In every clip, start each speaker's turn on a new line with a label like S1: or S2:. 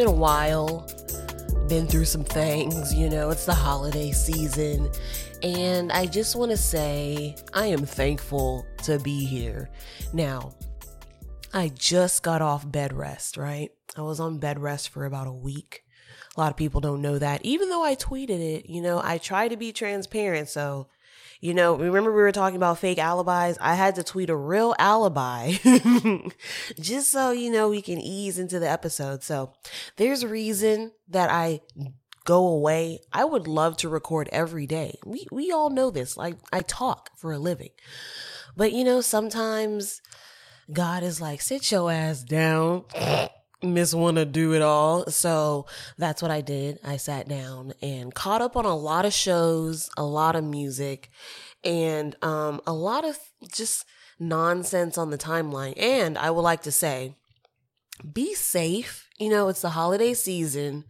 S1: been a while. Been through some things, you know. It's the holiday season, and I just want to say I am thankful to be here. Now, I just got off bed rest, right? I was on bed rest for about a week. A lot of people don't know that. Even though I tweeted it, you know, I try to be transparent, so you know, remember we were talking about fake alibis? I had to tweet a real alibi just so, you know, we can ease into the episode. So there's a reason that I go away. I would love to record every day. We, we all know this. Like I talk for a living, but you know, sometimes God is like, sit your ass down. Miss wanna do it all. So that's what I did. I sat down and caught up on a lot of shows, a lot of music, and um, a lot of just nonsense on the timeline. And I would like to say, be safe. You know, it's the holiday season.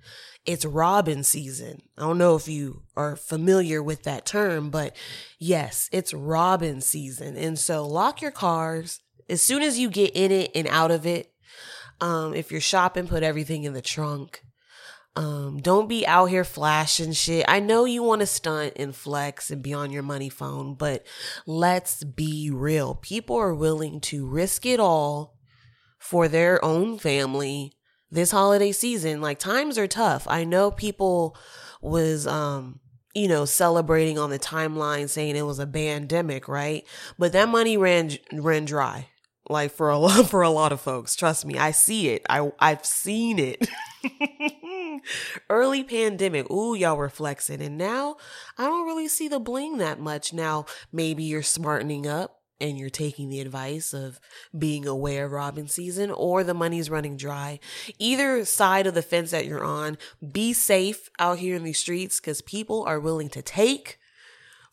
S1: It's Robin season. I don't know if you are familiar with that term, but yes, it's Robin season. And so lock your cars. As soon as you get in it and out of it, um, if you're shopping, put everything in the trunk. Um, don't be out here flashing shit. I know you want to stunt and flex and be on your money phone, but let's be real. People are willing to risk it all for their own family this holiday season. Like times are tough. I know people was, um, you know, celebrating on the timeline saying it was a pandemic, right? But that money ran ran dry like for a lot for a lot of folks trust me i see it. I i've seen it. Early pandemic ooh y'all were flexing and now i don't really see the bling that much. Now maybe you're smartening up and you're taking the advice of being aware of robin season or the money's running dry. Either side of the fence that you're on be safe out here in these streets because people are willing to take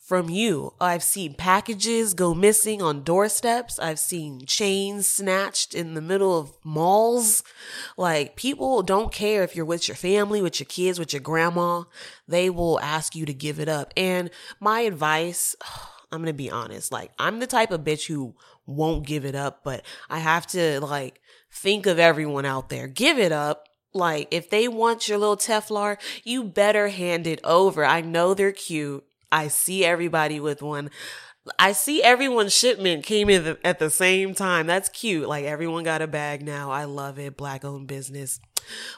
S1: from you. I've seen packages go missing on doorsteps. I've seen chains snatched in the middle of malls. Like people don't care if you're with your family, with your kids, with your grandma. They will ask you to give it up. And my advice, I'm going to be honest. Like I'm the type of bitch who won't give it up, but I have to like think of everyone out there. Give it up. Like if they want your little Telfar, you better hand it over. I know they're cute. I see everybody with one. I see everyone's shipment came in the, at the same time. That's cute. Like everyone got a bag now. I love it. Black owned business.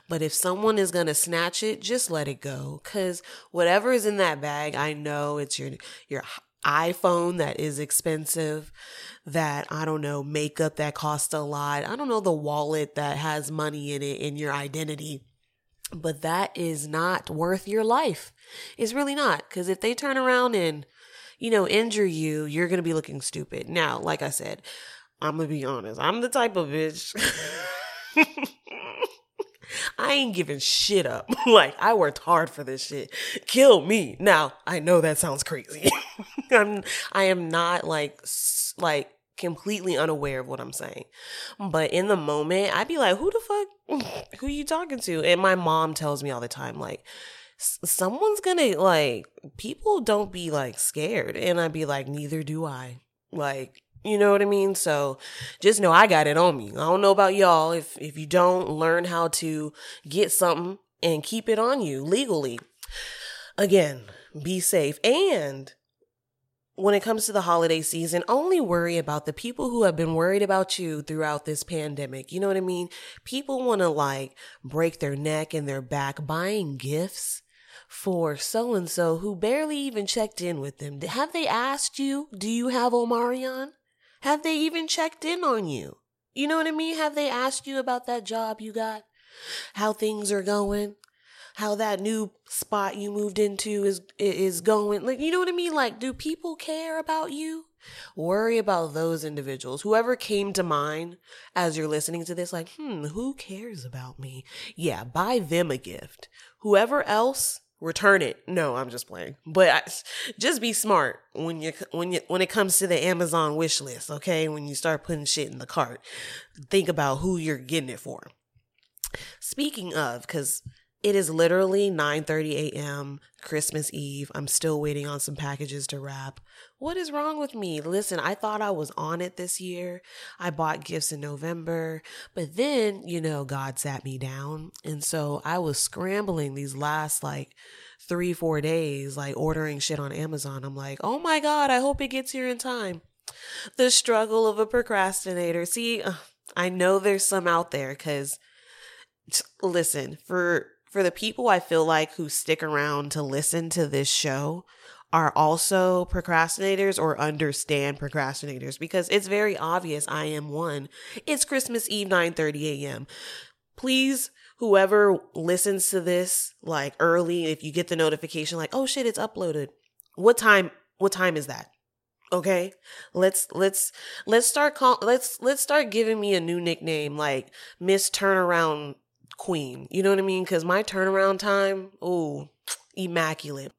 S1: But if someone is going to snatch it, just let it go. Cause whatever is in that bag, I know it's your, your iPhone that is expensive, that I don't know, makeup that costs a lot. I don't know, the wallet that has money in it in your identity. But that is not worth your life. It's really not. Because if they turn around and, you know, injure you, you're going to be looking stupid. Now, like I said, I'm going to be honest. I'm the type of bitch. I ain't giving shit up. like I worked hard for this shit. Kill me. Now, I know that sounds crazy. I'm I am not like like completely unaware of what I'm saying. But in the moment, I'd be like, who the fuck who are you talking to? And my mom tells me all the time like someone's gonna like people don't be like scared. And i'd be like neither do i. Like you know what i mean? So just know i got it on me. I don't know about y'all. If if you don't learn how to get something and keep it on you legally. Again be safe. And when it comes to the holiday season, only worry about the people who have been worried about you throughout this pandemic. You know what I mean? People want to like break their neck and their back buying gifts for so and so who barely even checked in with them. Have they asked you, do you have Omarion? Have they even checked in on you? You know what I mean? Have they asked you about that job you got? How things are going? How that new spot you moved into is is going? Like, you know what I mean? Like, do people care about you? Worry about those individuals. Whoever came to mind as you're listening to this, like, hmm, who cares about me? Yeah, buy them a gift. Whoever else, return it. No, I'm just playing. But I, just be smart when you when you when it comes to the Amazon wish list, okay? When you start putting shit in the cart, think about who you're getting it for. Speaking of, cuz It is literally 9:30 a.m. Christmas Eve. I'm still waiting on some packages to wrap. What is wrong with me? Listen, I thought I was on it this year. I bought gifts in November, but then, you know, God sat me down. And so I was scrambling these last like three, four days, like ordering shit on Amazon. I'm like, oh my God, I hope it gets here in time. The struggle of a procrastinator. See, uh, I know there's some out there because listen, for for the people I feel like who stick around to listen to this show are also procrastinators or understand procrastinators because it's very obvious I am one. It's Christmas Eve 9:30 a.m. Please whoever listens to this like early if you get the notification like oh shit it's uploaded. What time what time is that? Okay? Let's let's let's start call let's let's start giving me a new nickname like Miss Turnaround queen. You know what I mean? Because my turnaround time, oh, immaculate.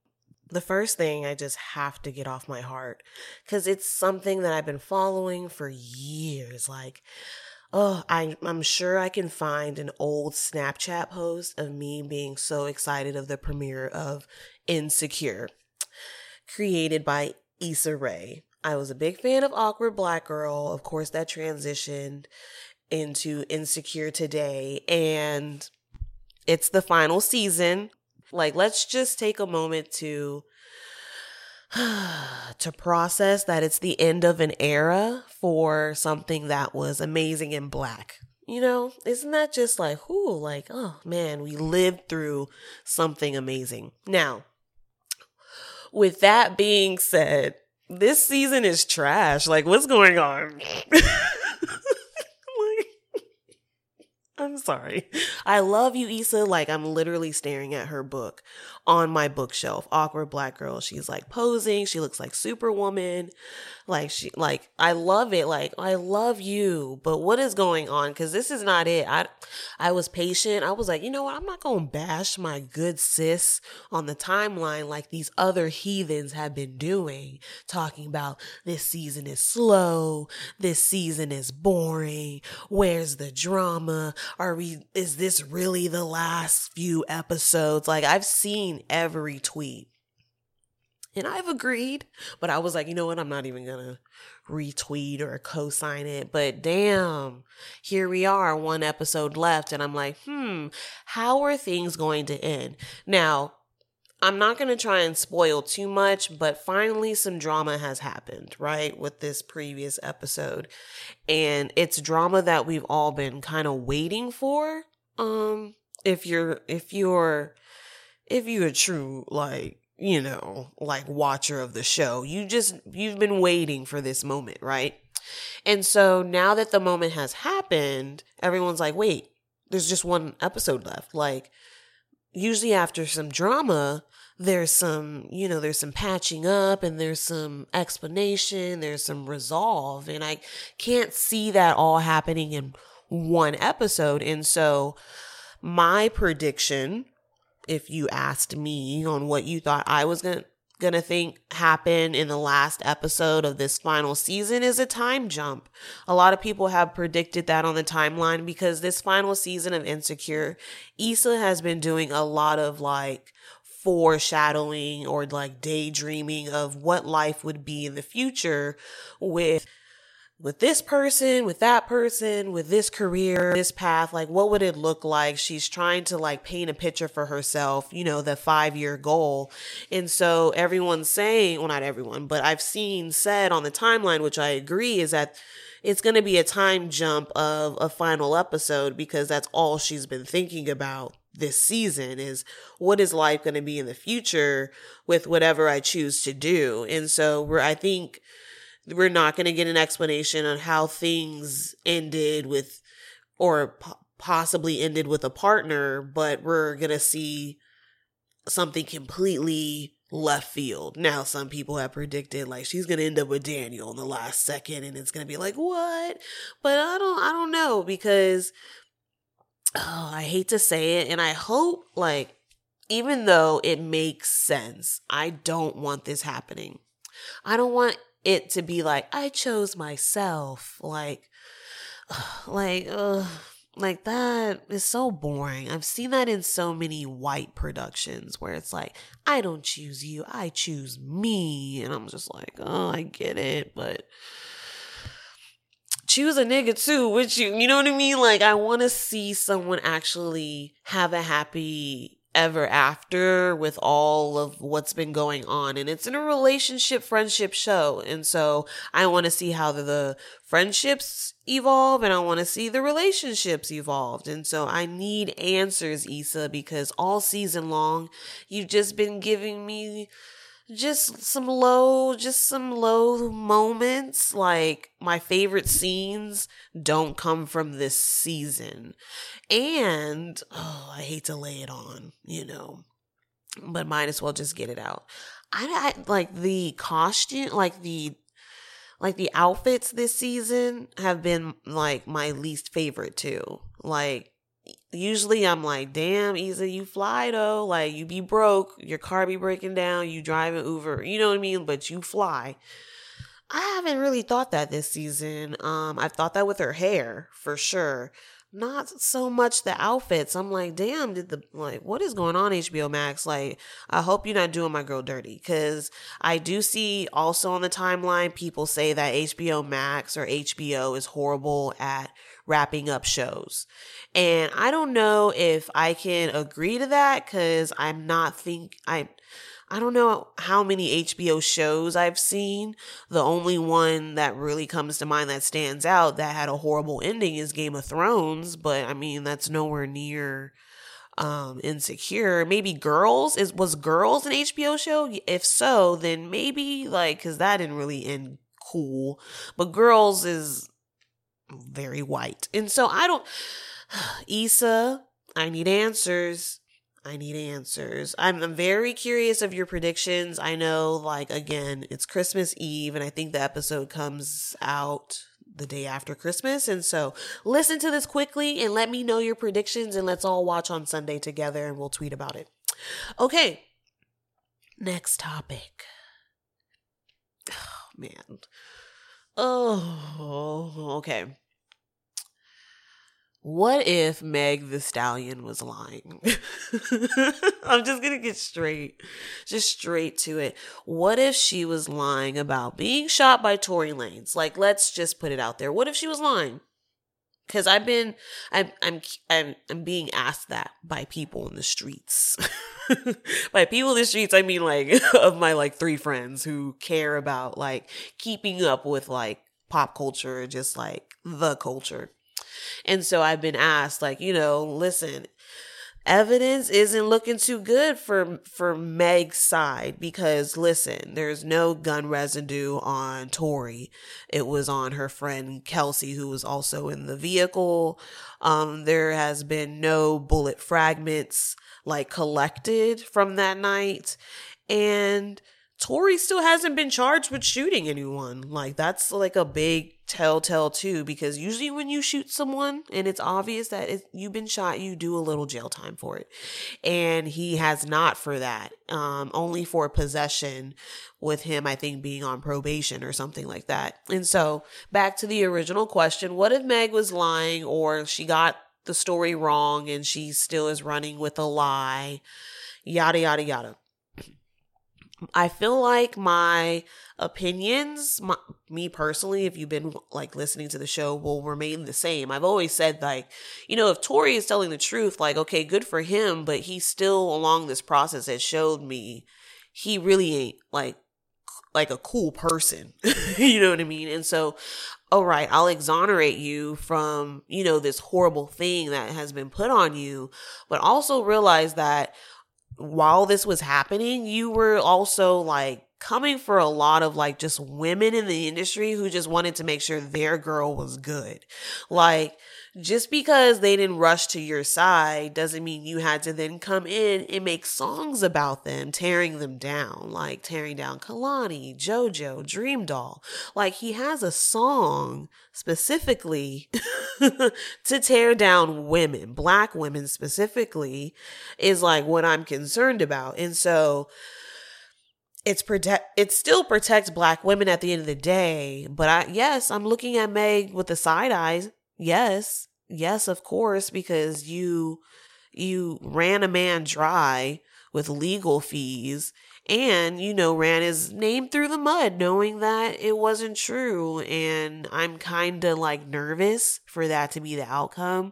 S1: The first thing I just have to get off my heart because it's something that I've been following for years. Like, oh, I, I'm sure I can find an old Snapchat post of me being so excited of the premiere of Insecure, created by Issa Rae. I was a big fan of Awkward Black Girl. Of course, that transitioned into Insecure today and it's the final season. Like let's just take a moment to to process that it's the end of an era for something that was amazing in black. You know, isn't that just like, whoo, like, oh man, we lived through something amazing. Now, with that being said, this season is trash. Like, what's going on? I'm sorry. I love you, Issa. Like, I'm literally staring at her book on my bookshelf. Awkward Black Girl. She's like posing. She looks like Superwoman. Like, she, like, I love it. Like, I love you. But what is going on? Cause this is not it. I, I was patient. I was like, you know what? I'm not going to bash my good sis on the timeline like these other heathens have been doing, talking about this season is slow. This season is boring. Where's the drama? Are we, is this really the last few episodes? Like, I've seen every tweet. And I've agreed, but I was like, you know what? I'm not even to retweet or co sign it. But damn, here we are, one episode left. And I'm like, hmm, how are things going to end? Now, I'm not going to try and spoil too much, but finally some drama has happened, right? With this previous episode. And it's drama that we've all been kind of waiting for. Um, if you're, if you're, if you're a true like you know like watcher of the show you just you've been waiting for this moment right and so now that the moment has happened everyone's like wait there's just one episode left like usually after some drama there's some you know there's some patching up and there's some explanation there's some resolve. And i can't see that all happening in one episode. And so my prediction if you asked me on what you thought I was going to going to think happen in the last episode of this final season is a time jump. A lot of people have predicted that on the timeline because this final season of Insecure, Issa has been doing a lot of like foreshadowing or like daydreaming of what life would be in the future with with this person, with that person, with this career, this path, like what would it look like? She's trying to like paint a picture for herself, you know, the five year goal. And so everyone's saying, well, not everyone, but I've seen said on the timeline, which I agree, is that it's going to be a time jump of a final episode because that's all she's been thinking about this season is what is life going to be in the future with whatever I choose to do. And so we're, I think, we're not going to get an explanation on how things ended with or po- possibly ended with a partner, but we're going to see something completely left field. Now, some people have predicted like she's going to end up with Daniel in the last second and it's going to be like, what? But I don't, I don't know because oh, I hate to say it. And I hope like, even though it makes sense, I don't want this happening. I don't want it to be like I chose myself, like, like, uh, like that is so boring. I've seen that in so many white productions where it's like, I don't choose you, I choose me. And I'm just like, oh, I get it, but choose a nigga too with you. You know what I mean? Like, I want to see someone actually have a happy ever after with all of what's been going on. And it's in a relationship friendship show. And so I want to see how the, the friendships evolve and I want to see the relationships evolved. And so I need answers, Issa, because all season long you've just been giving me just some low, just some low moments. Like my favorite scenes don't come from this season. And oh, I hate to lay it on, you know, but might as well just get it out. I, I like the costume, like the like the outfits this season have been like my least favorite too. Like usually I'm like, damn, Issa, you fly though. Like you be broke, your car be breaking down, you driving Uber, you know what I mean? But you fly. I haven't really thought that this season. Um, I've thought that with her hair for sure. Not so much the outfits. I'm like, damn, did the like what is going on HBO Max? Like, I hope you're not doing my girl dirty because I do see also on the timeline people say that HBO Max or HBO is horrible at wrapping up shows. And I don't know if I can agree to that cuz I'm not think I I don't know how many HBO shows I've seen. The only one that really comes to mind that stands out that had a horrible ending is Game of Thrones, but I mean that's nowhere near um insecure maybe girls is was girls an hbo show if so then maybe like because that didn't really end cool but girls is very white. And so I don't, Issa, I need answers. I need answers. I'm, I'm very curious of your predictions. I know, like, again, it's Christmas Eve, and I think the episode comes out the day after Christmas. And so listen to this quickly and let me know your predictions, and let's all watch on Sunday together and we'll tweet about it. Okay. Next topic. Oh, man. Oh, okay. What if Meg Thee Stallion was lying? I'm just going to get straight, just straight to it. What if she was lying about being shot by Tory Lanez? Like, let's just put it out there. What if she was lying? Because I've been, I'm, I'm, I'm, I'm being asked that by people in the streets. by people in the streets, I mean like of my like three friends who care about like keeping up with like pop culture, just like the culture. And so I've been asked, like, you know, listen, evidence isn't looking too good for for Meg's side because listen, there's no gun residue on Tory. It was on her friend Kelsey, who was also in the vehicle. Um, there has been no bullet fragments like collected from that night. And Tory still hasn't been charged with shooting anyone. Like that's like a big telltale too, because usually when you shoot someone and it's obvious that it, you've been shot, you do a little jail time for it. And he has not for that. Um, only for possession with him, I think being on probation or something like that. And so back to the original question, what if Meg was lying or she got the story wrong and she still is running with a lie? Yada, yada, yada. I feel like my opinions, my, me personally, if you've been like listening to the show, will remain the same. I've always said like, you know, if Tory is telling the truth, like, okay, good for him, but he still along this process has showed me he really ain't like like a cool person. you know what I mean? And so, all right, I'll exonerate you from, you know, this horrible thing that has been put on you, but also realize that while this was happening, you were also like coming for a lot of like just women in the industry who just wanted to make sure their girl was good. Like, just because they didn't rush to your side doesn't mean you had to then come in and make songs about them, tearing them down, like tearing down Kehlani, JoJo, DreamDoll. Like he has a song specifically to tear down women, black women specifically, is like what I'm concerned about. And so, it's protect it still protects black women at the end of the day but i yes i'm looking at meg with the side eyes Yes. yes, of course, because you you ran a man dry with legal fees and you know ran his name through the mud knowing that it wasn't true and i'm kind of like nervous for that to be the outcome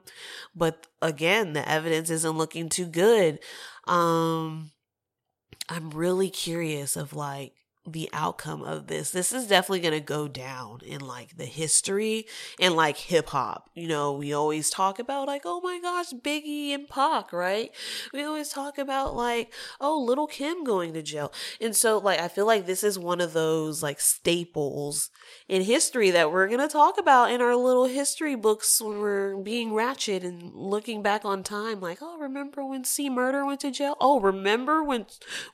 S1: but again the evidence isn't looking too good um i'm really curious of like the outcome of this. This is definitely going to go down in like the history and like hip hop. You know, we always talk about like, oh my gosh, Biggie and Pac, right? We always talk about like, oh, Lil' Kim going to jail. And so, like, I feel like this is one of those like staples in history that we're going to talk about in our little history books when we're being ratchet and looking back on time. Like, oh, remember when C Murder went to jail? Oh, remember when,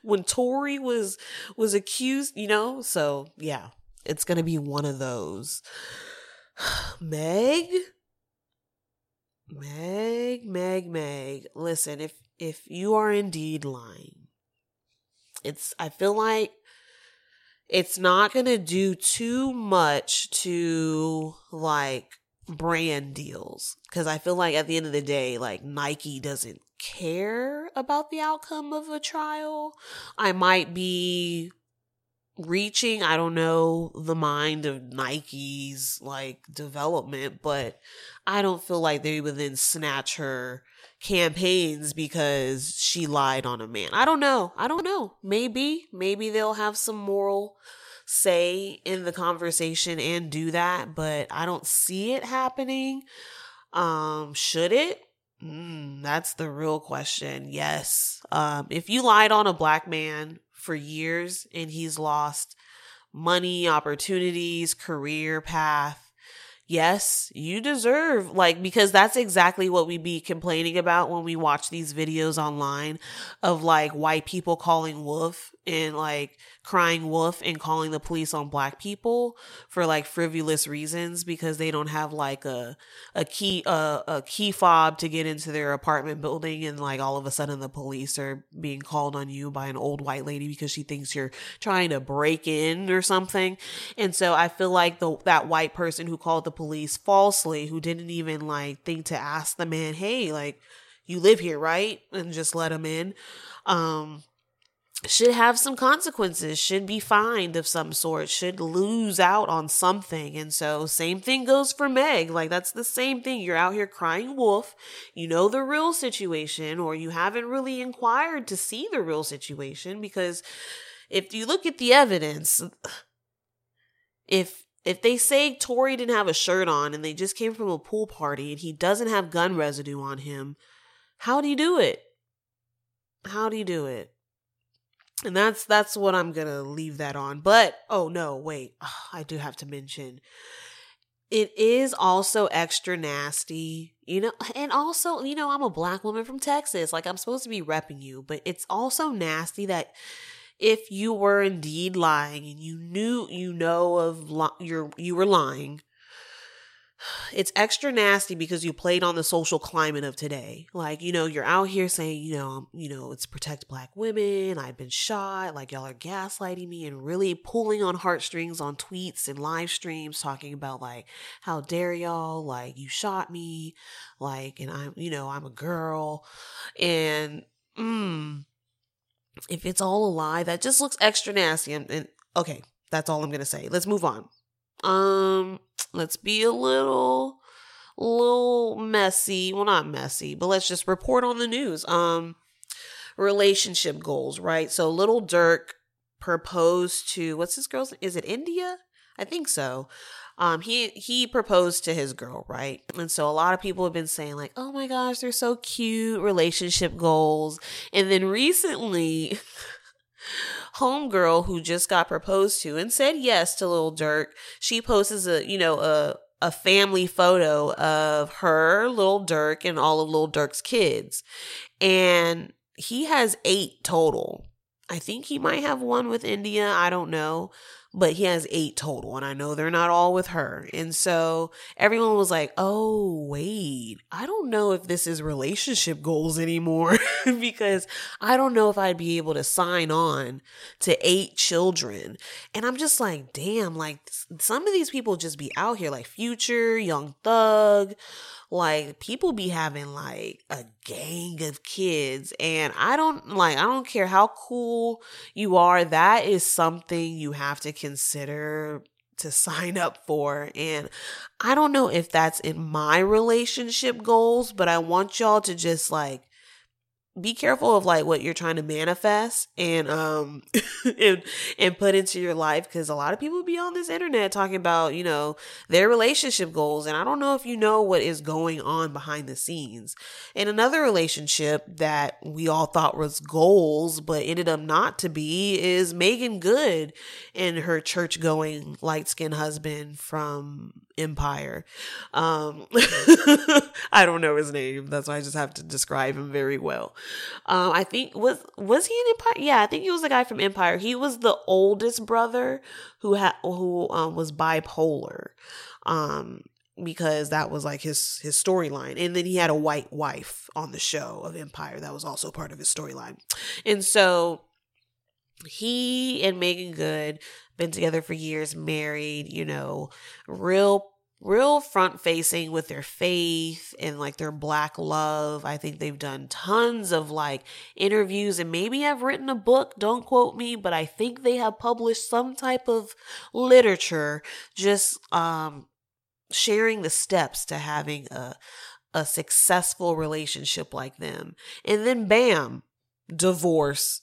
S1: when Tory was, was accused you know? So, yeah, it's going to be one of those. Meg? Meg, Meg, Meg. Listen, if if you are indeed lying, it's I feel like it's not going to do too much to like brand deals because I feel like at the end of the day, like Nike doesn't care about the outcome of a trial. I might be reaching i don't know the mind of nike's like development but i don't feel like they would then snatch her campaigns because she lied on a man. I don't know. I don't know. Maybe maybe they'll have some moral say in the conversation and do that but i don't see it happening. Um should it? Mm, that's the real question. Yes. Um if you lied on a black man for years and he's lost money, opportunities, career path. Yes, you deserve like because that's exactly what we be complaining about when we watch these videos online of like white people calling wolf and like crying wolf and calling the police on black people for like frivolous reasons because they don't have like a a key a, a key fob to get into their apartment building and like all of a sudden the police are being called on you by an old white lady because she thinks you're trying to break in or something. And so i feel like the that white person who called the police falsely who didn't even like think to ask the man hey like you live here right and just let him in um should have some consequences, should be fined of some sort, should lose out on something. And so, same thing goes for Meg. Like, that's the same thing. You're out here crying wolf. You know the real situation, or you haven't really inquired to see the real situation because if you look at the evidence, if if they say Tory didn't have a shirt on and they just came from a pool party and he doesn't have gun residue on him, how do you do it? How do you do it? and that's that's what i'm gonna leave that on but oh no wait oh, i do have to mention it is also extra nasty you know and also you know i'm a black woman from texas like i'm supposed to be repping you but it's also nasty that if you were indeed lying and you knew you know of li- your you were lying it's extra nasty because you played on the social climate of today. Like, you know, you're out here saying, you know, you know, it's protect black women. I've been shot. Like y'all are gaslighting me and really pulling on heartstrings on tweets and live streams talking about like, how dare y'all? Like you shot me. Like, and I'm, you know, I'm a girl. And, mm, if it's all a lie, that just looks extra nasty. And, and okay, that's all I'm to say. Let's move on. Um, let's be a little little messy. Well, not messy, but let's just report on the news. Um relationship goals, right? So Lil Durk proposed to what's this girl's is it India? I think so. Um he he proposed to his girl, right? And so a lot of people have been saying like, "Oh my gosh, they're so cute, relationship goals." And then recently homegirl who just got proposed to and said yes to Lil Durk, she posts a, you know, a a family photo of her, Lil Durk, and all of Lil Durk's kids. And he has eight total. I think he might have one with India. I don't know.
S2: But he has eight total. And I know they're not all with her. And so everyone was like, oh, wait, I don't know if this is relationship goals anymore because I don't know if I'd be able to sign on to eight children. And I'm just like, damn, like some of these people just be out here like Future, Young Thug like people be having like a gang of kids and I don't like I don't care how cool you are that is something you have to consider to sign up for and I don't know if that's in my relationship goals but I want y'all to just like be careful of like what you're trying to manifest and um and and put into your life because a lot of people be on this internet talking about you know their relationship goals and i don't know if you know what is going on behind the scenes. And another relationship that we all thought was goals but ended up not to be is Meagan Good and her church going light skinned husband from empire. Um i don't know his name. That's why i just have to describe him very well um, I think was was he in Empire? Yeah, I think he was the guy from Empire. He was the oldest brother who had who um, was bipolar. Um, because that was like his his storyline and then he had a white wife on the show of empire that was also part of his storyline and so he and Meagan Good been together for years married you know real real front facing with their faith and like their black love. I think they've done tons of like interviews and maybe have written a book, don't quote me, but I think they have published some type of literature just um sharing the steps to having a a successful relationship like them. And then bam, divorce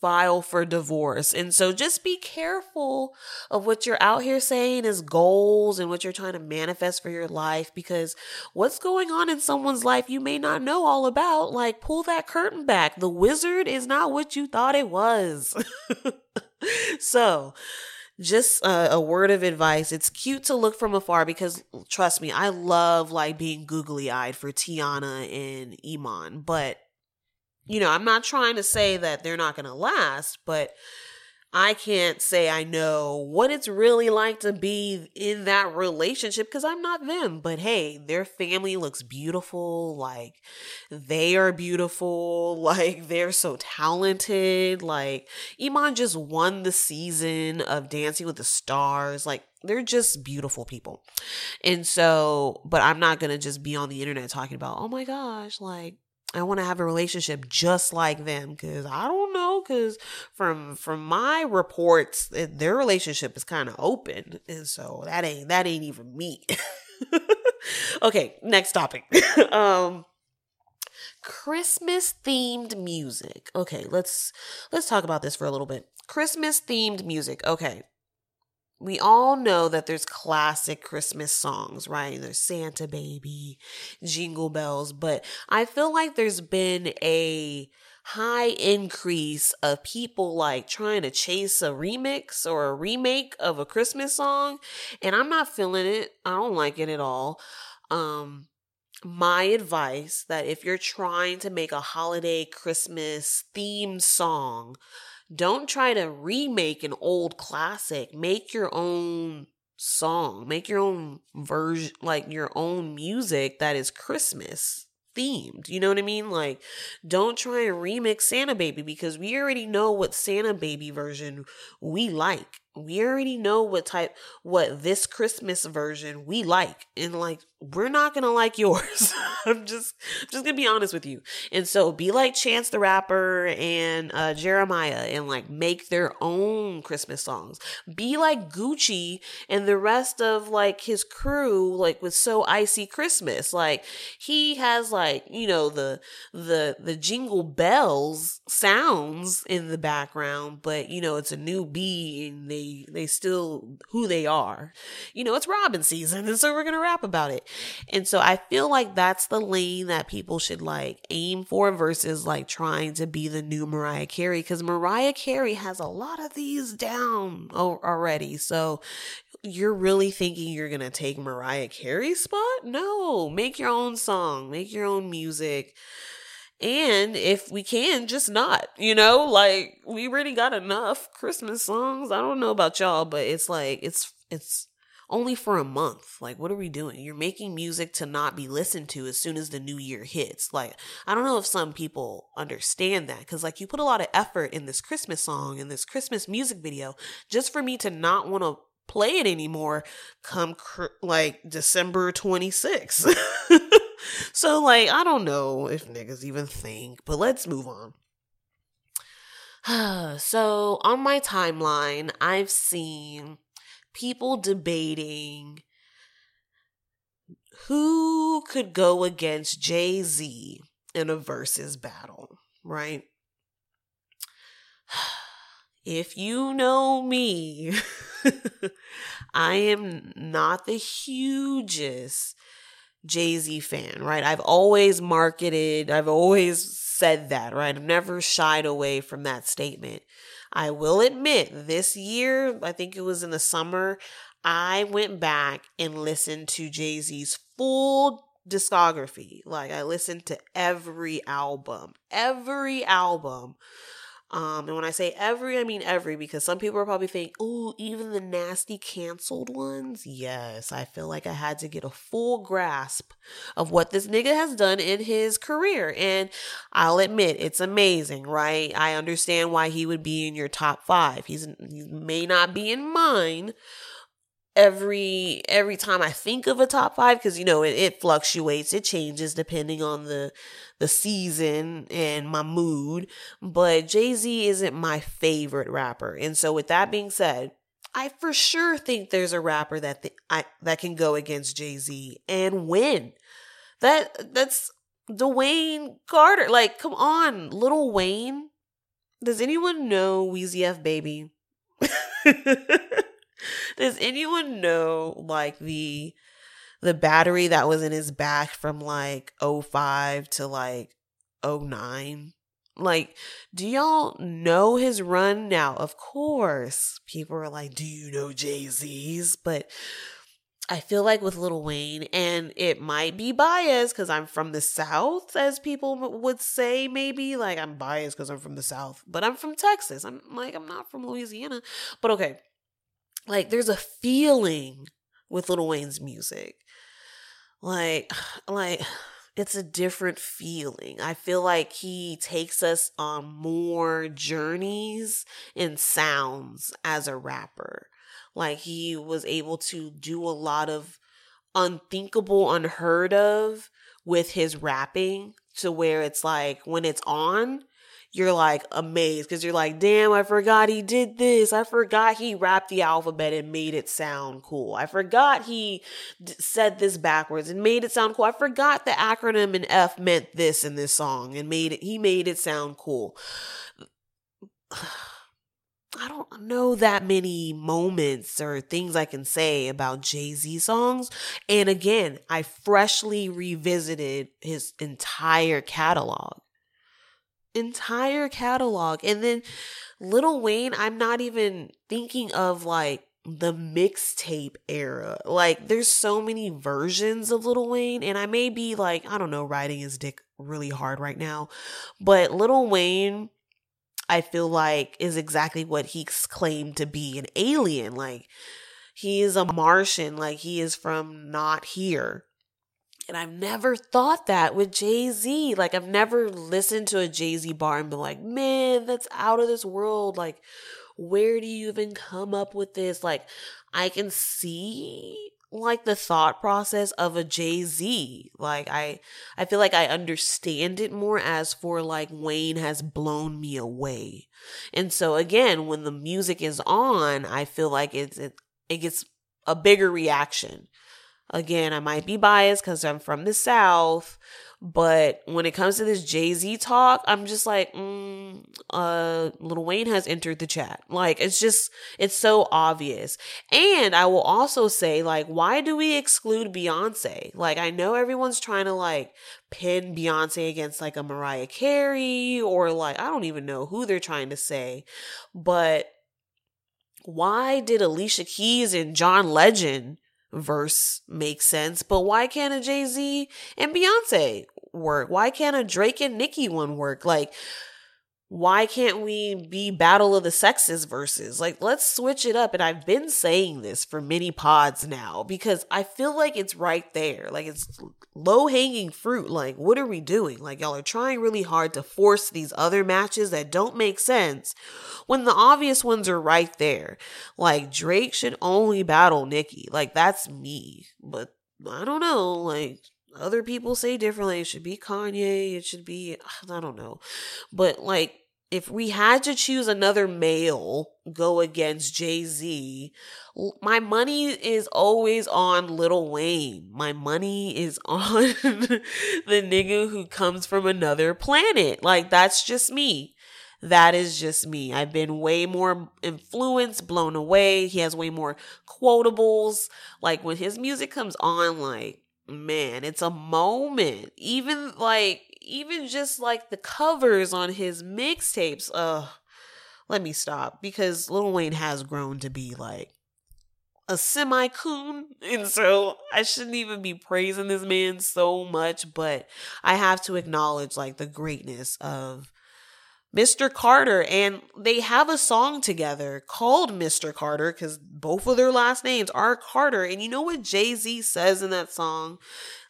S2: file for divorce. And so just be careful of what you're out here saying as goals and what you're trying to manifest for your life because what's going on in someone's life you may not know all about. Like, pull that curtain back. The wizard is not what you thought it was. so, just a, a, word of advice. It's cute to look from afar because trust me, I love like being googly eyed for Teyana and Iman, but you know, I'm not trying to say that they're not going to last, but I can't say I know what it's really like to be in that relationship because I'm not them. But hey, their family looks beautiful. Like they are beautiful. Like they're so talented. Like Iman just won the season of Dancing with the Stars. Like they're just beautiful people. And so, but I'm not going to just be on the internet talking about, oh my gosh, like I want to have a relationship just like them because I don't know because from from my reports their relationship is kind of open and so that ain't that ain't even me. okay, next topic. um Christmas themed music. Okay, let's let's talk about this for a little bit. Christmas themed music. Okay we all know that there's classic Christmas songs, right? There's Santa Baby, Jingle Bells, but I feel like there's been a high increase of people like trying to chase a remix or a remake of a Christmas song, and I'm not feeling it. I don't like it at all. Um my advice that if you're trying to make a holiday Christmas theme song, don't try to remake an old classic. Make your own song. Make your own version, like your own music that is Christmas themed. You know what I mean? Like, don't try and remix Santa Baby because we already know what Santa Baby version we like. We already know what type, what this Christmas version we like. And like, we're not gonna like yours. I'm just I'm just gonna be honest with you. And so be like Chance the Rapper and uh, Jeremih and like make their own Christmas songs. Be like Gucci and the rest of like his crew, like with So Icy Christmas. Like he has like, you know, the the the jingle bells sounds in the background, but you know, it's a new beat and they they still who they are. You know, it's Robin season, and so we're gonna rap about it. And so I feel like that's the lane that people should like aim for versus like trying to be the new Mariah Carey because Mariah Carey has a lot of these down already. So you're really thinking you're going to take Mariah Carey's spot? No, make your own song, make your own music And if we can, just not, you know, like we already got enough Christmas songs. I don't know about y'all, but it's like, it's, it's only for a month. Like, what are we doing? You're making music to not be listened to as soon as the new year hits. Like, I don't know if some people understand that because, like, you put a lot of effort in this Christmas song and this Christmas music video just for me to not want to play it anymore come cr- like December 26th. so, like, I don't know if niggas even think, but let's move on. so, on my timeline, I've seen people debating who could go against Jay Z in a versus battle, right? If you know me, I am not the hugest Jay Z fan, right? I've always marketed, I've always said that, right? I've never shied away from that statement. I will admit, this year, I think it was in the summer, I went back and listened to Jay Z's full discography. Like, I listened to every album, every album um, and when I say every, I mean every, because some people are probably think, oh, even the nasty canceled ones. Yes, I feel like I had to get a full grasp of what this nigga has done in his career. And I'll admit, it's amazing, right? I understand why he would be in your top five. He's he may not be in mine, every every time I think of a top five because you know it, it, fluctuates, it changes depending on the the season and my mood. But Jay Z isn't my favorite rapper, and so with that being said, I for sure think there's a rapper that th- I that can go against Jay Z and win. That that's Dwayne Carter. Like, come on, Lil Wayne. Does anyone know Weezy F Baby? Does anyone know like the the battery that was in his back from like 05 to like 09? Like, do y'all know his run now? Of course, people are like, "Do you know Jay-Z's?" But I feel like with Lil Wayne, and it might be biased because I'm from the South, as people would say, maybe. Like, I'm biased because I'm from the South, but I'm from Texas. I'm like, I'm not from Louisiana. But okay, like there's a feeling with Lil Wayne's music. Like like it's a different feeling. I feel like he takes us on more journeys and sounds as a rapper. Like he was able to do a lot of unthinkable, unheard of with his rapping to where it's like when it's on, you're like amazed because you're like, damn, I forgot he did this. I forgot he wrapped the alphabet and made it sound cool. I forgot he d- said this backwards and made it sound cool. I forgot the acronym and F meant this in this song and made it, he made it sound cool. I don't know that many moments or things I can say about Jay Z songs. And again, I freshly revisited his entire catalog entire catalog. And then Lil Wayne, I'm not even thinking of like the mixtape era. Like there's so many versions of Lil Wayne and I may be like, I don't know, riding his dick really hard right now, but Lil Wayne I feel like is exactly what he's claimed to be an alien. Like he is a Martian, like he is from not here. And I've never thought that with Jay Z. Like, I've never listened to a Jay Z bar and been like, man, that's out of this world. Like, where do you even come up with this? Like, I can see like the thought process of a Jay-Z. Like I I feel like I understand it more as for like Wayne has blown me away. And so again, when the music is on, I feel like it's it, it gets a bigger reaction. Again, I might be biased because I'm from the South, but when it comes to this Jay Z talk, I'm just like, mm, uh, Lil Wayne has entered the chat. Like, it's just, it's so obvious. And I will also say, like, why do we exclude Beyonce? Like, I know everyone's trying to like pin Beyonce against like a Mariah Carey or like, I don't even know who they're trying to say, but why did Alicia Keys and John Legend verse makes sense, but why can't a Jay Z and Beyonce? work? Why can't a Drake and Nicki one work? Like, why can't we be battle of the sexes versus? Like let's switch it up. And i've been saying this for many pods now because i feel like it's right there. Like it's low hanging fruit. Like what are we doing? Like y'all are trying really hard to force these other matches that don't make sense when the obvious ones are right there. Like drake should only battle nicki like that's me. But i don't know. Like other people say differently. It should be Kanye. It should be, I don't know. But like, if we had to choose another male go against Jay Z, my money is always on Lil Wayne. My money is on the nigga who comes from another planet. Like, that's just me. That is just me. I've been way more influenced, blown away. He has way more quotables. Like, when his music comes on, like, man, it's a moment. Even like even just like the covers on his mixtapes, uh let me stop because Lil Wayne has grown to be like a semi coon. And so I shouldn't even be praising this man so much, but I have to acknowledge like the greatness of Mr. Carter. And they have a song together called Mr. Carter because both of their last names are Carter. And you know what Jay Z says in that song?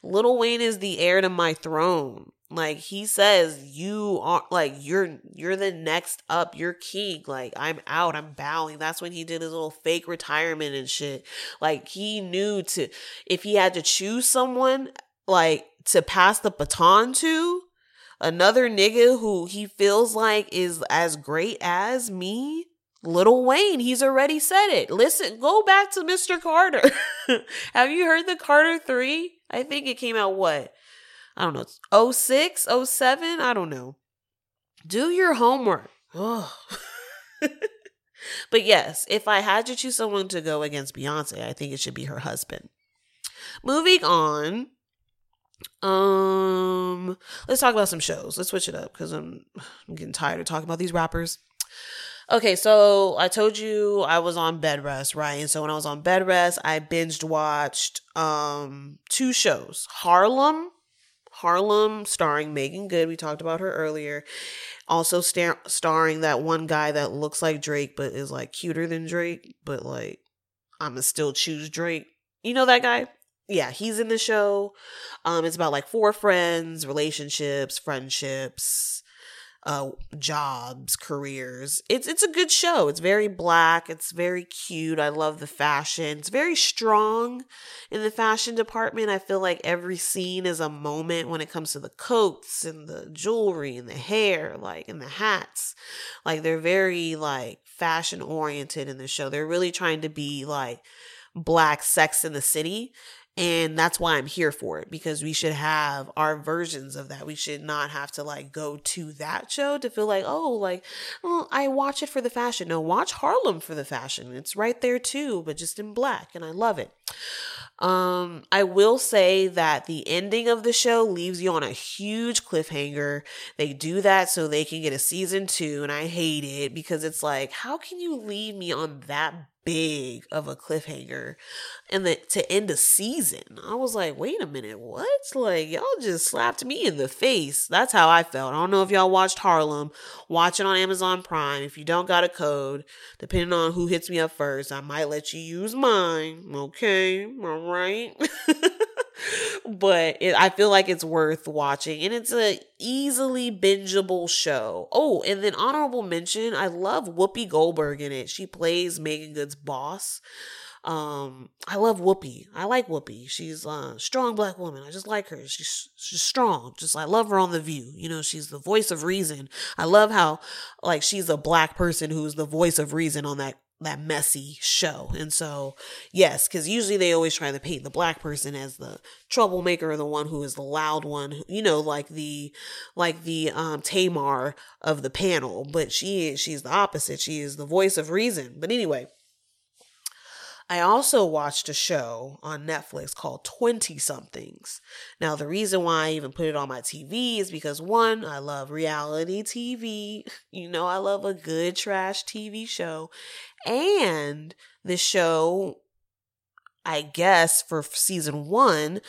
S2: Lil Wayne is the heir to my throne. Like he says, you are like you're you're the next up, you're king. Like I'm out, I'm bowing. That's when he did his little fake retirement and shit. Like he knew to if he had to choose someone like to pass the baton to, another nigga who he feels like is as great as me, Lil Wayne, he's already said it. Listen, go back to Mr. Carter. Have you heard the Carter 3? I think it came out what? I don't know, 06, 07, I don't know. Do your homework. Oh. but yes, if I had to choose someone to go against Beyonce, I think it should be her husband. Moving on. Um, let's talk about some shows. Let's switch it up because I'm, I'm getting tired of talking about these rappers. Okay, so I told you I was on bed rest, right? And so when I was on bed rest, I binged watched um two shows. Harlem Harlem, starring Meagan Good. We talked about her earlier. Also star- starring that one guy that looks like Drake but is like cuter than Drake, but like I'm gonna still choose Drake. You know that guy? Yeah, he's in the show. Um, it's about like four friends, relationships, friendships, uh jobs, careers. It's it's a good show. It's very black, it's very cute. I love the fashion. It's very strong in the fashion department. I feel like every scene is a moment when it comes to the coats and the jewelry and the hair, like and the hats. Like they're very like fashion oriented in the show. They're really trying to be like black sex in the city and that's why I'm here for it because we should have our versions of that. We should not have to like go to that show to feel like, oh, like, well, I watch it for the fashion. No, watch Harlem for the fashion. It's right there too, but just in black. And I love it. Um, I will say that the ending of the show leaves you on a huge cliffhanger. They do that so they can get a season two, and I hate it because it's like, how can you leave me on that big of a cliffhanger and the, to end a season. I was like, wait a minute, what? Like, y'all just slapped me in the face. That's how I felt. I don't know if y'all watched Harlem. Watch it on Amazon Prime. If you don't got a code, depending on who hits me up first, I might let you use mine. Okay, all right. but it, I feel like it's worth watching, and it's a easily bingeable show. Oh, and then honorable mention: I love Whoopi Goldberg in it. She plays Meagan Good's boss. Um, I love Whoopi. I like Whoopi. She's a strong black woman. I just like her. She's she's strong. Just I love her on The View. You know, she's the voice of reason. I love how like she's a black person who's the voice of reason on that that messy show. And so, yes, because usually they always try to paint the black person as the troublemaker or the one who is the loud one, you know, like the like the um Tamar of the panel. But she is she's the opposite. She is the voice of reason. But anyway. I also watched a show on Netflix called 20 Somethings. Now, the reason why I even put it on my TV is because one, I love reality TV. You know, I love a good trash TV show. And the show I guess for season one,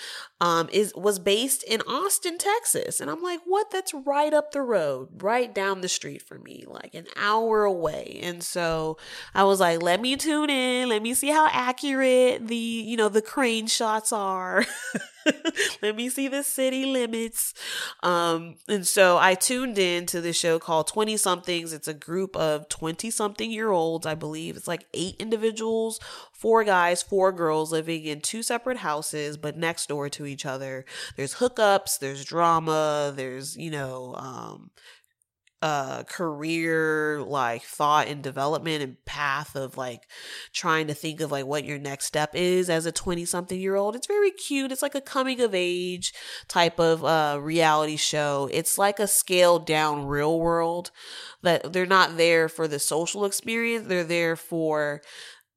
S2: um, is was based in Austin, Texas, and I'm like, what? That's right up the road, right down the street for me, like an hour away. And so I was like, let me tune in, let me see how accurate the you know the crane shots are. let me see the city limits. Um, and so I tuned in to the show called 20 somethings. It's a group of 20 something year olds, I believe. It's like eight individuals, four guys, four girls living in two separate houses, but next door to each other. There's hookups, there's drama, there's, you know, um, uh career like thought and development and path of like trying to think of like what your next step is as a 20 something year old. It's very cute. It's like a coming of age type of uh reality show. It's like a scaled down real world that they're not there for the social experience. They're there for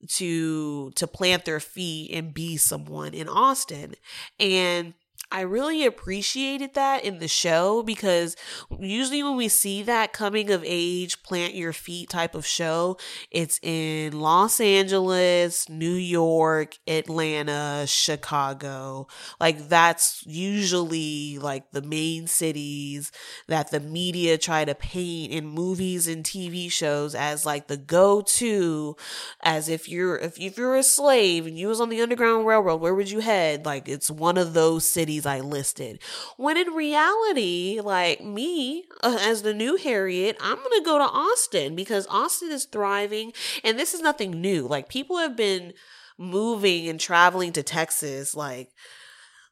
S2: to to plant their feet and be someone in Austin. And I really appreciated that in the show because usually when we see that coming of age, plant your feet type of show, it's in Los Angeles, New York, Atlanta, Chicago. Like that's usually like the main cities that the media try to paint in movies and TV shows as like the go-to as if you're if, if you're a slave and you was on the underground railroad, where would you head? Like it's one of those cities I listed. When in reality, like me, uh, as the new Harriet, I'm going to go to Austin because Austin is thriving and this is nothing new. Like people have been moving and traveling to Texas like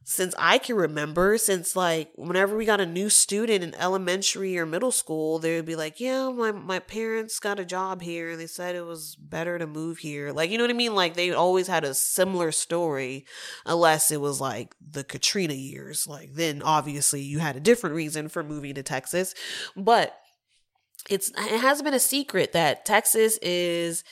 S2: since I can remember, since like whenever we got a new student in elementary or middle school, they would be like, Yeah, my, my parents got a job here and they said it was better to move here. Like, you know what I mean? Like, they always had a similar story, unless it was like the Katrina years. Like, then obviously you had a different reason for moving to Texas. But it's, it has been a secret that Texas is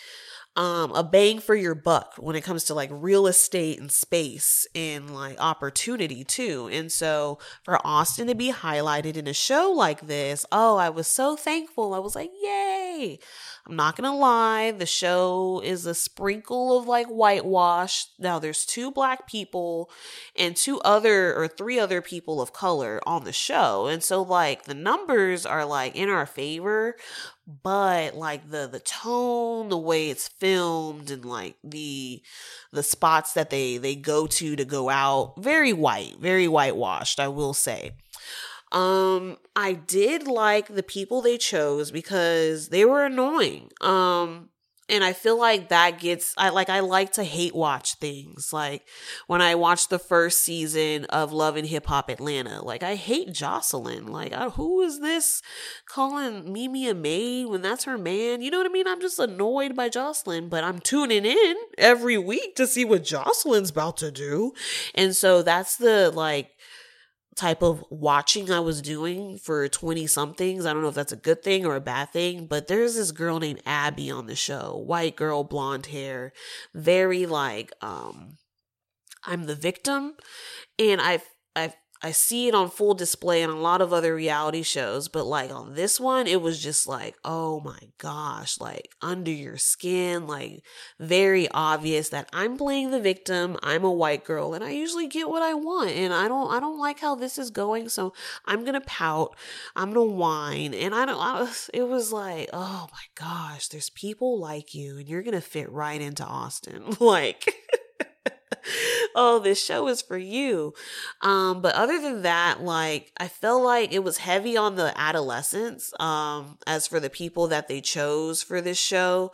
S2: um, a bang for your buck when it comes to like real estate and space and like opportunity too. And so for Austin to be highlighted in a show like this, oh, I was so thankful. I was like, yay. I'm not gonna lie, the show is a sprinkle of like whitewash. Now there's two black people and two other or three other people of color on the show. And so like the numbers are like in our favor, but like the the tone, the way it's filmed and like the the spots that they they go to to go out, very white, very whitewashed, I will say. Um, I did like the people they chose because they were annoying. Um, and I feel like that gets I like I like to hate watch things. Like when I watched the first season of Love and Hip Hop Atlanta, like I hate Joseline. Like who is this calling Mimi a maid when that's her man? You know what I mean? I'm just annoyed by Joseline, but I'm tuning in every week to see what Joseline's about to do. And so that's the like type of watching I was doing for 20 somethings. I don't know if that's a good thing or a bad thing, but there's this girl named Abby on the show. White girl, blonde hair, very like um I'm the victim and I've I've I see it on full display on a lot of other reality shows, but like on this one, it was just like, oh my gosh, like under your skin, like very obvious that I'm playing the victim. I'm a white girl and I usually get what I want and I don't, I don't like how this is going. So I'm going to pout. I'm going to whine. And I don't, I, it was like, oh my gosh, there's people like you and you're going to fit right into Austin. like, oh, this show is for you. Um, but other than that, like I felt like it was heavy on the adolescents. Um, as for the people that they chose for this show,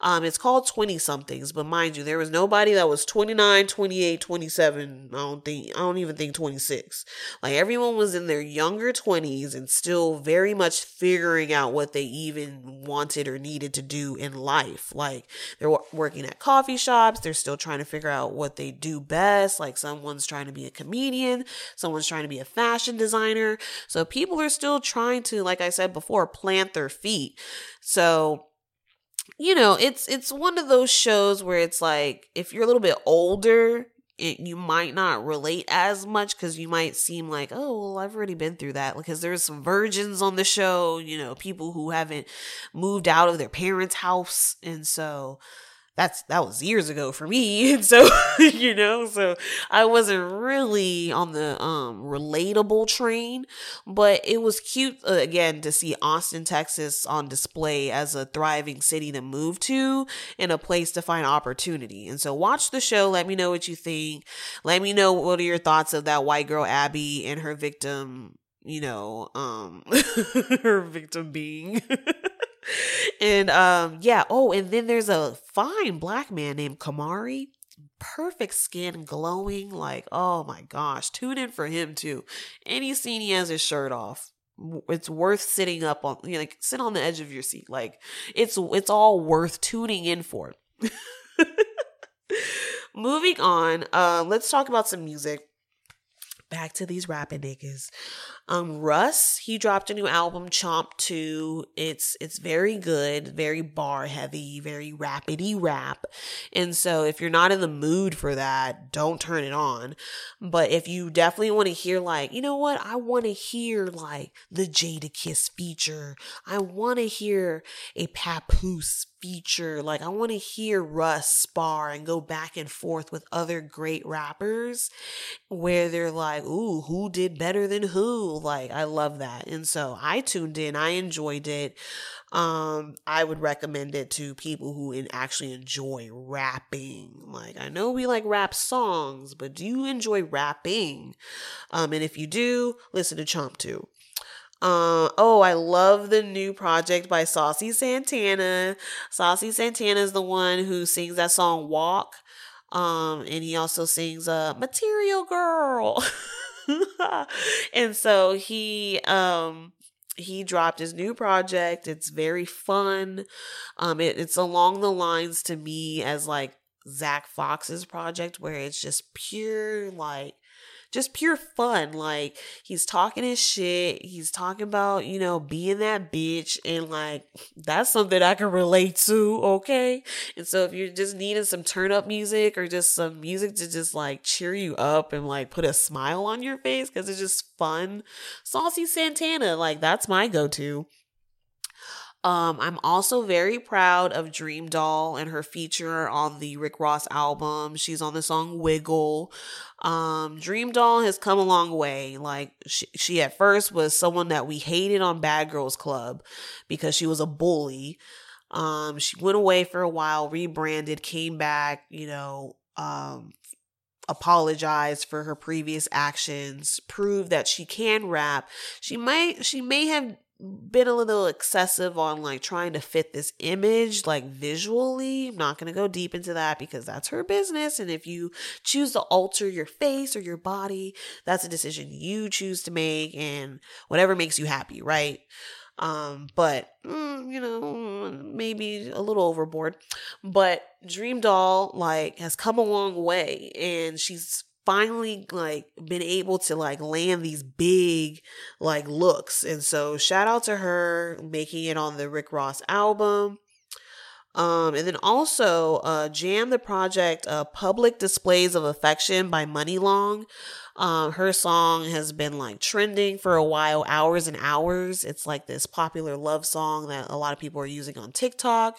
S2: um, it's called 20 somethings, but mind you, there was nobody that was 29, 28, 27. I don't think, I don't even think 26. Like everyone was in their younger 20s and still very much figuring out what they even wanted or needed to do in life. Like they're working at coffee shops, they're still trying to figure out what they do best. Like someone's trying to be a comedian, someone's trying to be a fashion designer. So people are still trying to, like I said before, plant their feet. So you know, it's it's one of those shows where it's like if you're a little bit older, it, you might not relate as much because you might seem like, oh, well, I've already been through that. Because there's some virgins on the show, you know, people who haven't moved out of their parents' house, and so that's that was years ago for me. And so you know so i wasn't really on the um relatable train but it was cute uh, again to see austin texas on display as a thriving city to move to and a place to find opportunity. And so watch the show. Let me know what you think. Let me know what are your thoughts of that white girl abby and her victim you know um her victim being and um yeah oh and then there's a fine black man named kamari. Perfect skin glowing like oh my gosh tune in for him too. Any scene he has his shirt off it's worth sitting up on you know, like sit on the edge of your seat. Like it's it's all worth tuning in for. Moving on uh let's talk about some music. Back to these rapping niggas. Um, Russ, he dropped a new album, Chomp 2. It's it's very good, very bar heavy, very rapidy rap. And so if you're not in the mood for that, don't turn it on. But if you definitely want to hear like, you know what, I want to hear like the Jadakiss feature. I want to hear a Papoose feature. Like I want to hear Russ spar and go back and forth with other great rappers where they're like, ooh, who did better than who? Like I love that. And so I tuned in. I enjoyed it. Um, I would recommend it to people who actually enjoy rapping. Like I know we like rap songs, but do you enjoy rapping? Um, and if you do, listen to Chomp 2. Uh, oh, I love the new project by Saucy Santana. Saucy Santana is the one who sings that song Walk. Um, and he also sings uh Material Girl. and so he um he dropped his new project. It's very fun. Um, it, it's along the lines to me as like Zack Fox's project, where it's just pure like just pure fun. Like he's talking his shit. He's talking about, you know, being that bitch. And like, that's something I can relate to. Okay. And so if you're just needing some turn up music or just some music to just like cheer you up and like put a smile on your face because it's just fun, Saucy Santana, like that's my go to. Um, I'm also very proud of DreamDoll and her feature on the Rick Ross album. She's on the song Wiggle. Um, DreamDoll has come a long way. Like she, she at first was someone that we hated on Bad Girls Club because she was a bully. Um, she went away for a while, rebranded, came back, you know, um, apologized for her previous actions, proved that she can rap. She might she may have been a little excessive on like trying to fit this image like visually. I'm not going to go deep into that because that's her business and if you choose to alter your face or your body, that's a decision you choose to make and whatever makes you happy, right? Um, but mm, you know, maybe a little overboard. But DreamDoll like has come a long way and she's finally like been able to like land these big like looks. And so shout out to her making it on the Rick Ross album. Um, and then also uh, Jam the Project, uh, Public Displays of Affection by Muni Long. Um, her song has been like trending for a while, hours and hours. It's like this popular love song that a lot of people are using on TikTok.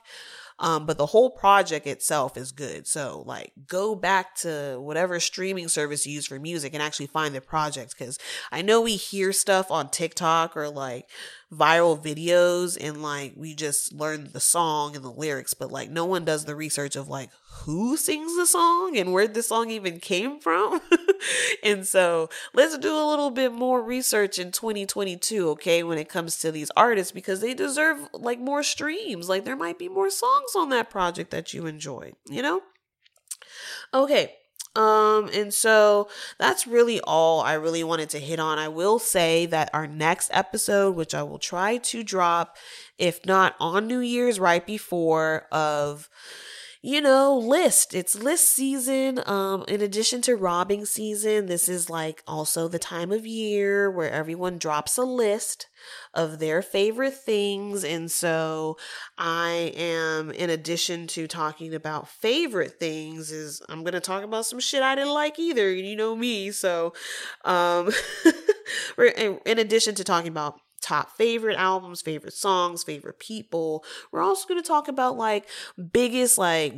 S2: Um, but the whole project itself is good. So like go back to whatever streaming service you use for music and actually find the project. Cause I know we hear stuff on TikTok or like viral videos and like we just learn the song and the lyrics, but like no one does the research of like who sings the song and where the song even came from. and so let's do a little bit more research in 2022, okay, when it comes to these artists because they deserve like more streams. Like there might be more songs on that project that you enjoy, you know? Okay, um, and so that's really all I really wanted to hit on. I will say that our next episode, which I will try to drop, if not on New Year's, right before of you know, list. It's list season. Um, in addition to robbing season, this is like also the time of year where everyone drops a list of their favorite things. And so I am, in addition to talking about favorite things, is I'm gonna talk about some shit I didn't like either. You know me. So um in addition to talking about top favorite albums, favorite songs, favorite people. We're also going to talk about like biggest like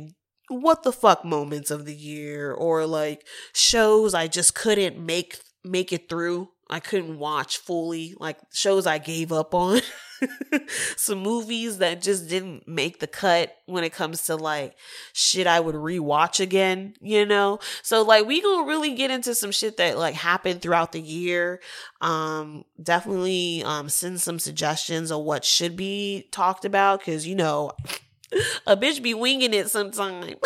S2: what the fuck moments of the year or like shows I just couldn't make make it through. I couldn't watch fully, like shows I gave up on. some movies that just didn't make the cut when it comes to like shit I would rewatch again, you know? So like we gonna really get into some shit that like happened throughout the year. Um definitely um send some suggestions of what should be talked about cuz you know a bitch be winging it sometime.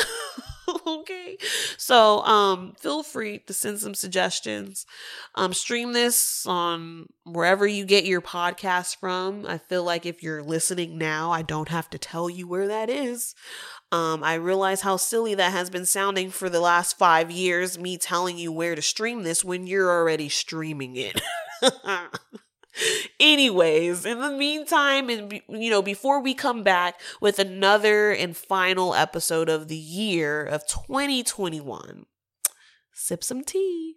S2: okay. So um feel free to send some suggestions. Um stream this on wherever you get your podcast from. I feel like if you're listening now, I don't have to tell you where that is. Um, I realize how silly that has been sounding for the last five years, me telling you where to stream this when you're already streaming it. Anyways, in the meantime, and you know, before we come back with another and final episode of the year of 2021, sip some tea.